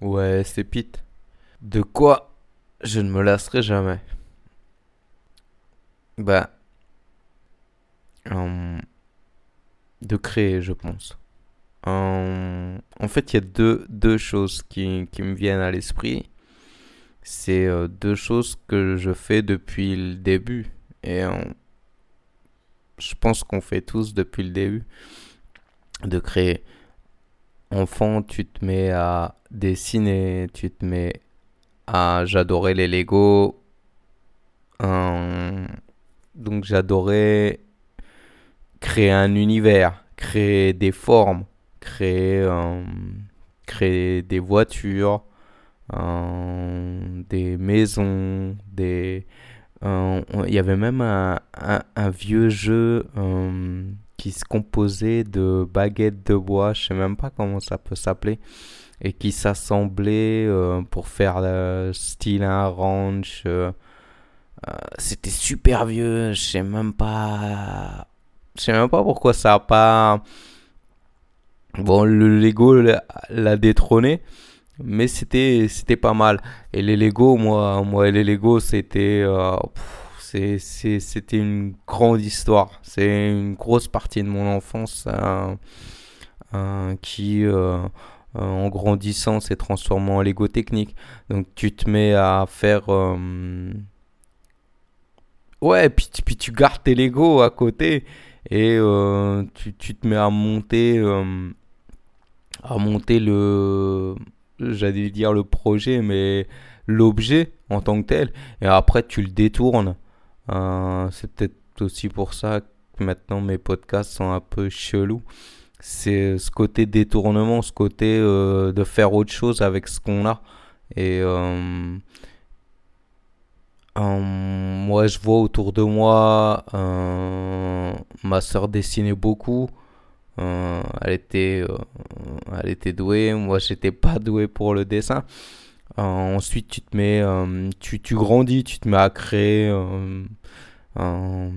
Ouais, c'est Pete. De quoi je ne me lasserai jamais Bah. de créer, je pense. En fait, il y a deux, deux choses qui, qui me viennent à l'esprit. C'est euh, deux choses que je fais depuis le début. Et je pense qu'on fait tous depuis le début. De créer. Enfant, tu te mets à dessiner, tu te mets à... J'adorais les Lego. Donc j'adorais créer un univers, créer des formes, créer, créer des voitures, hum, des maisons, des... on- Il y avait même un, vieux jeu qui se composait de baguettes de bois, je sais même pas comment ça peut s'appeler, et qui s'assemblaient euh, pour faire euh, style un ranch. euh, euh, c'était super vieux, je sais même pas. Je sais même pas pourquoi ça a pas. Bon, le Lego l'a détrôné, mais c'était c'était pas mal. Et les Lego, moi, moi les Lego, c'était c'était une grande histoire. C'est une grosse partie de mon enfance euh, euh, qui, euh, en grandissant, s'est transformée en Lego technique. Donc tu te mets à faire Ouais, puis, puis tu gardes tes Lego à côté et tu, tu te mets à monter, à monter le, j'allais dire le projet, mais l'objet en tant que tel. Et après, tu le détournes. Euh, c'est peut-être aussi pour ça que maintenant mes podcasts sont un peu chelous. C'est ce côté détournement, ce côté euh, de faire autre chose avec ce qu'on a. Et euh, moi, je vois autour de moi, ma sœur dessinait beaucoup. Elle était, elle était douée. Moi, j'étais pas doué pour le dessin. Euh, ensuite, tu te mets, euh, tu, tu grandis, tu te mets à créer euh, un,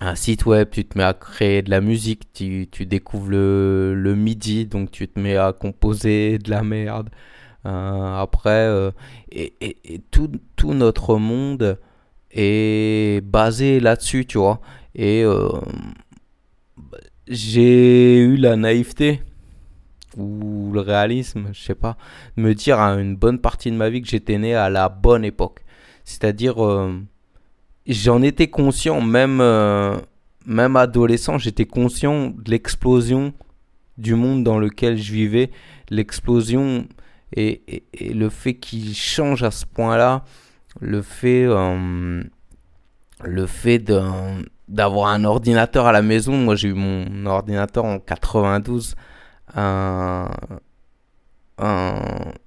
un site web, tu te mets à créer de la musique, tu, tu découvres le, le MIDI, donc tu te mets à composer de la merde. Après, et, et- tout, tout notre monde est basé là-dessus, tu vois. Et j'ai eu la naïveté ou le réalisme, je sais pas, me dire à une bonne partie de ma vie que j'étais né à la bonne époque. C'est-à-dire, euh, j'en étais conscient, même, euh, même adolescent, j'étais conscient de l'explosion du monde dans lequel je vivais, l'explosion et, le fait qu'il change à ce point-là, le fait, euh, le fait d'avoir un ordinateur à la maison. Moi, j'ai eu mon ordinateur en 92. Un,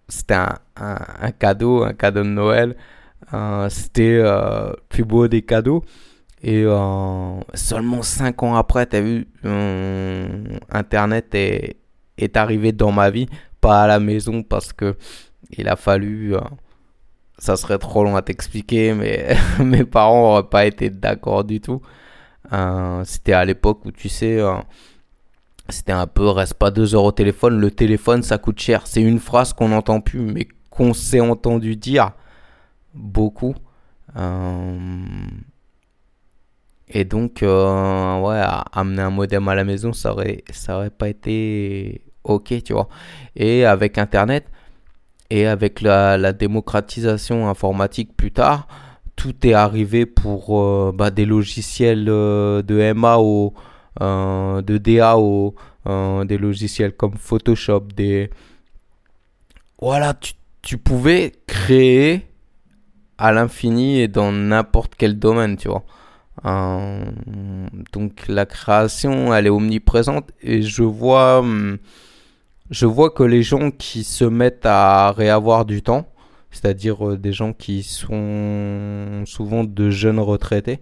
c'était un, un- cadeau, un cadeau de Noël. Euh, c'était euh, le plus beau des cadeaux. Et euh, seulement 5 ans après, t'as vu, euh, Internet est, est arrivé dans ma vie, pas à la maison parce que il a fallu. euh, ça serait trop long à t'expliquer, mais mes parents n'auraient pas été d'accord du tout. Euh, c'était à l'époque où tu sais, euh, c'était un peu reste pas deux heures au téléphone. Le téléphone, ça coûte cher. C'est une phrase qu'on n'entend plus, mais qu'on s'est entendu dire beaucoup. Euh, et donc, euh, ouais, amener un modem à la maison, ça aurait, ça aurait pas été ok, tu vois. Et avec Internet et avec la, démocratisation informatique plus tard, tout est arrivé pour euh, bah, des logiciels de MAO, euh, de DAO, euh, des logiciels comme Photoshop, des... Voilà, tu, tu pouvais créer à l'infini et dans n'importe quel domaine, tu vois. Euh, donc la création, elle est omniprésente et je vois, hum, je vois que les gens qui se mettent à réavoir du temps, c'est-à-dire euh, des gens qui sont souvent de jeunes retraités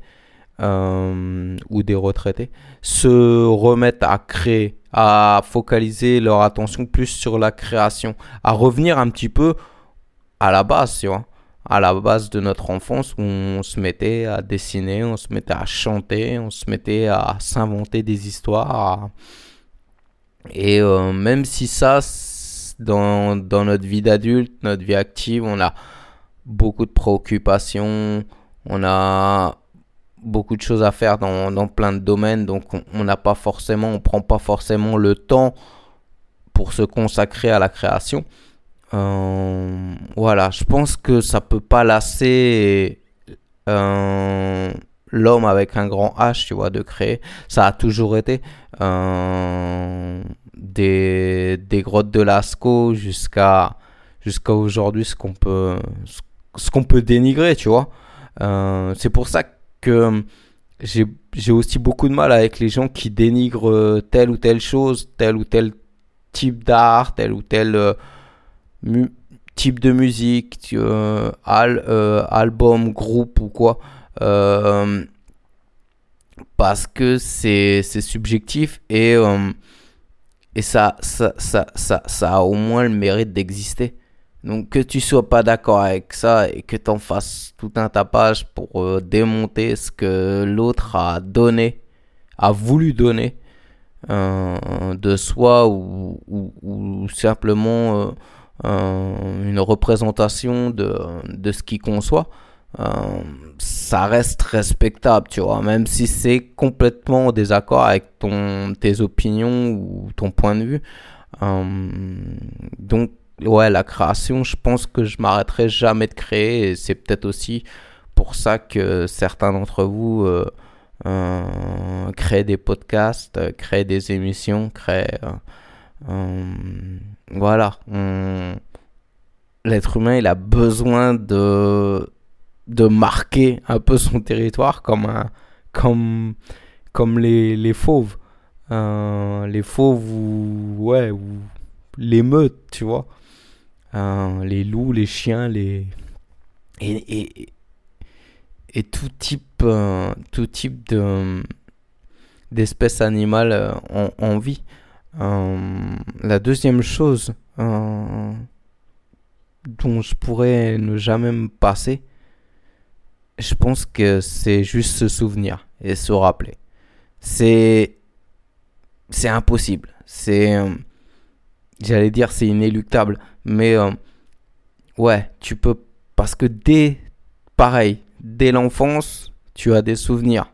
euh, ou des retraités, se remettent à créer, à focaliser leur attention plus sur la création, à revenir un petit peu à la base, tu vois à la base de notre enfance où on se mettait à dessiner, on se mettait à chanter, on se mettait à s'inventer des histoires. Et euh, même si ça, dans, dans notre vie d'adulte, notre vie active, on a beaucoup de préoccupations, on a beaucoup de choses à faire dans, plein de domaines, donc on n'a pas forcément, on prend pas forcément le temps pour se consacrer à la création. Euh, voilà, je pense que ça peut pas lasser euh, l'homme avec un grand H, tu vois, de créer. Ça a toujours été euh, des, des grottes de Lascaux jusqu'à jusqu'à aujourd'hui ce qu'on peut ce qu'on peut dénigrer, tu vois. c'est pour ça que j'ai aussi beaucoup de mal avec les gens qui dénigrent telle ou telle chose, tel ou tel type d'art, tel ou tel type de musique, euh, album, groupe ou quoi. Euh, parce que c'est subjectif et, euh, et ça, ça, ça, ça, ça a au moins le mérite d'exister. Donc que tu sois pas d'accord avec ça et que tu en fasses tout un tapage pour démonter ce que l'autre a donné, a voulu donner de soi ou, simplement une représentation de, de ce qu'il conçoit, euh, ça reste respectable, tu vois, même si c'est complètement en désaccord avec ton, tes opinions ou ton point de vue. Euh, donc, ouais, la création, je pense que je m'arrêterai jamais de créer et c'est peut-être aussi pour ça que certains d'entre vous euh, créent des podcasts, créent des émissions, créent euh, voilà. L'être humain, il a besoin de, de marquer un peu son territoire comme, un, comme, comme les, les fauves. Euh, les fauves ou, ouais, ou les meutes, tu vois. Euh, les loups, les chiens, les. Et, et, tout type, tout type de d'espèces animales en, en vie. Euh, la deuxième chose euh, dont je pourrais ne jamais me passer, je pense que c'est juste se souvenir et se rappeler. C'est c'est impossible. C'est euh, j'allais dire c'est inéluctable, mais ouais, tu peux parce que dès pareil, dès l'enfance, tu as des souvenirs.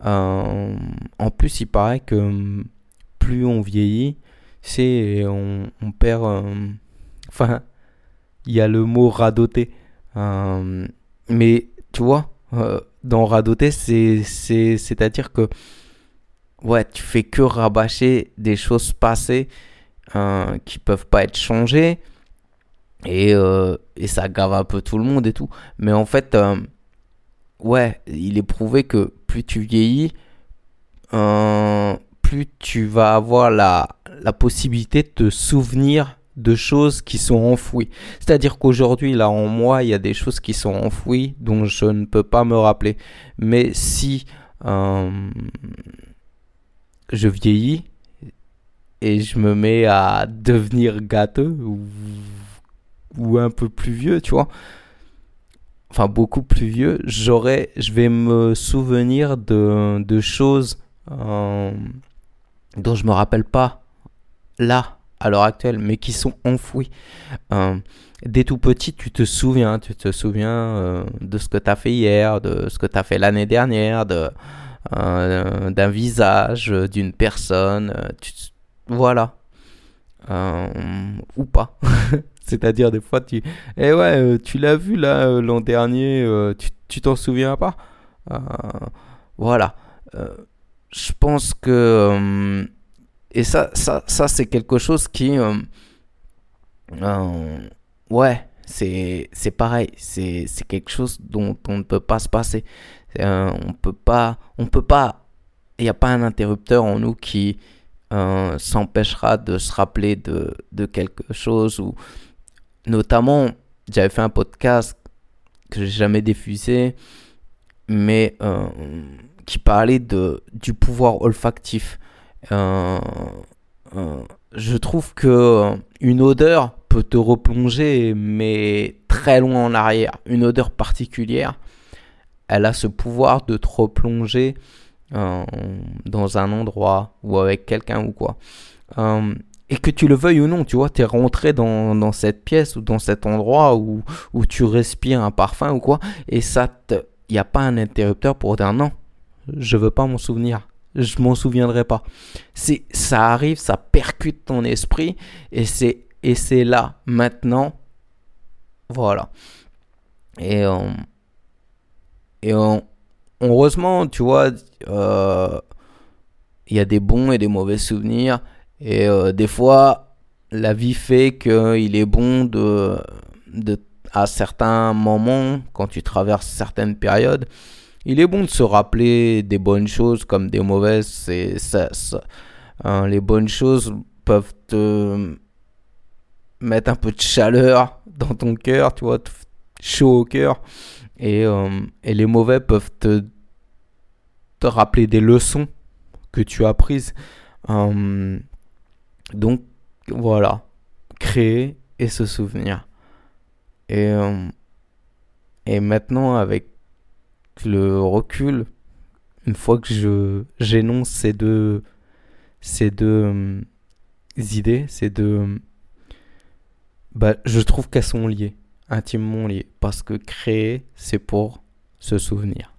en plus, il paraît que plus on vieillit, c'est on, on, perd. Euh, enfin, il y a le mot radoter. Euh, mais tu vois, euh, dans radoter, c'est c'est-à-dire que ouais, tu fais que rabâcher des choses passées qui peuvent pas être changées et, et ça gave un peu tout le monde et tout. Mais en fait, ouais, il est prouvé que plus tu vieillis, plus tu vas avoir la, la possibilité de te souvenir de choses qui sont enfouies. C'est-à-dire qu'aujourd'hui, là, en moi, il y a des choses qui sont enfouies dont je ne peux pas me rappeler. Mais si euh, je vieillis et je me mets à devenir gâteux ou, un peu plus vieux, tu vois, enfin beaucoup plus vieux, j'aurais, je vais me souvenir de, de choses euh, dont je me rappelle pas là à l'heure actuelle, mais qui sont enfouis. Euh, dès tout petit, tu te souviens, tu te souviens euh, de ce que tu as fait hier, de ce que tu as fait l'année dernière, de euh, d'un visage, d'une personne, voilà. ou pas. C'est-à-dire des fois tu eh ouais, tu l'as vu là l'an dernier, tu t'en souviens pas? voilà je pense que euh, et ça ça, ça c'est quelque chose qui euh, euh, ouais c'est pareil c'est c'est quelque chose dont on ne peut pas se passer on peut pas on peut pas il n'y a pas un interrupteur en nous qui s'empêchera de se rappeler de, de quelque chose ou notamment j'avais fait un podcast que j'ai jamais diffusé mais qui parlait de, du pouvoir olfactif. Euh, euh, je trouve que euh, une odeur peut te replonger, mais très loin en arrière. Une odeur particulière, elle a ce pouvoir de te replonger dans un endroit ou avec quelqu'un ou quoi. et que tu le veuilles ou non, tu vois, tu es rentré dans, cette pièce ou dans cet endroit où, tu respires un parfum ou quoi, et ça. Il n'y a pas un interrupteur pour dire non, je veux pas m'en souvenir. Je m'en souviendrai pas. C'est, ça arrive, ça percute ton esprit, et c'est, et c'est là, maintenant. Voilà. Et, euh, et heureusement, tu vois, euh, il y a des bons et des mauvais souvenirs. Et euh, des fois, la vie fait qu'il est bon de, de, à certains moments, quand tu traverses certaines périodes, il est bon de se rappeler des bonnes choses comme des mauvaises. C'est, ça, hein, les bonnes choses peuvent te mettre un peu de chaleur dans ton cœur, tu vois, chaud au cœur. Et, euh, et les mauvais peuvent te, rappeler des leçons que tu as apprises. Euh, donc voilà, créer et se souvenir. Et, euh, et maintenant, avec le recul, une fois que je j'énonce ces deux, ces deux euh, idées, ces deux, bah, je trouve qu'elles sont liées, intimement liées, parce que créer, c'est pour se souvenir.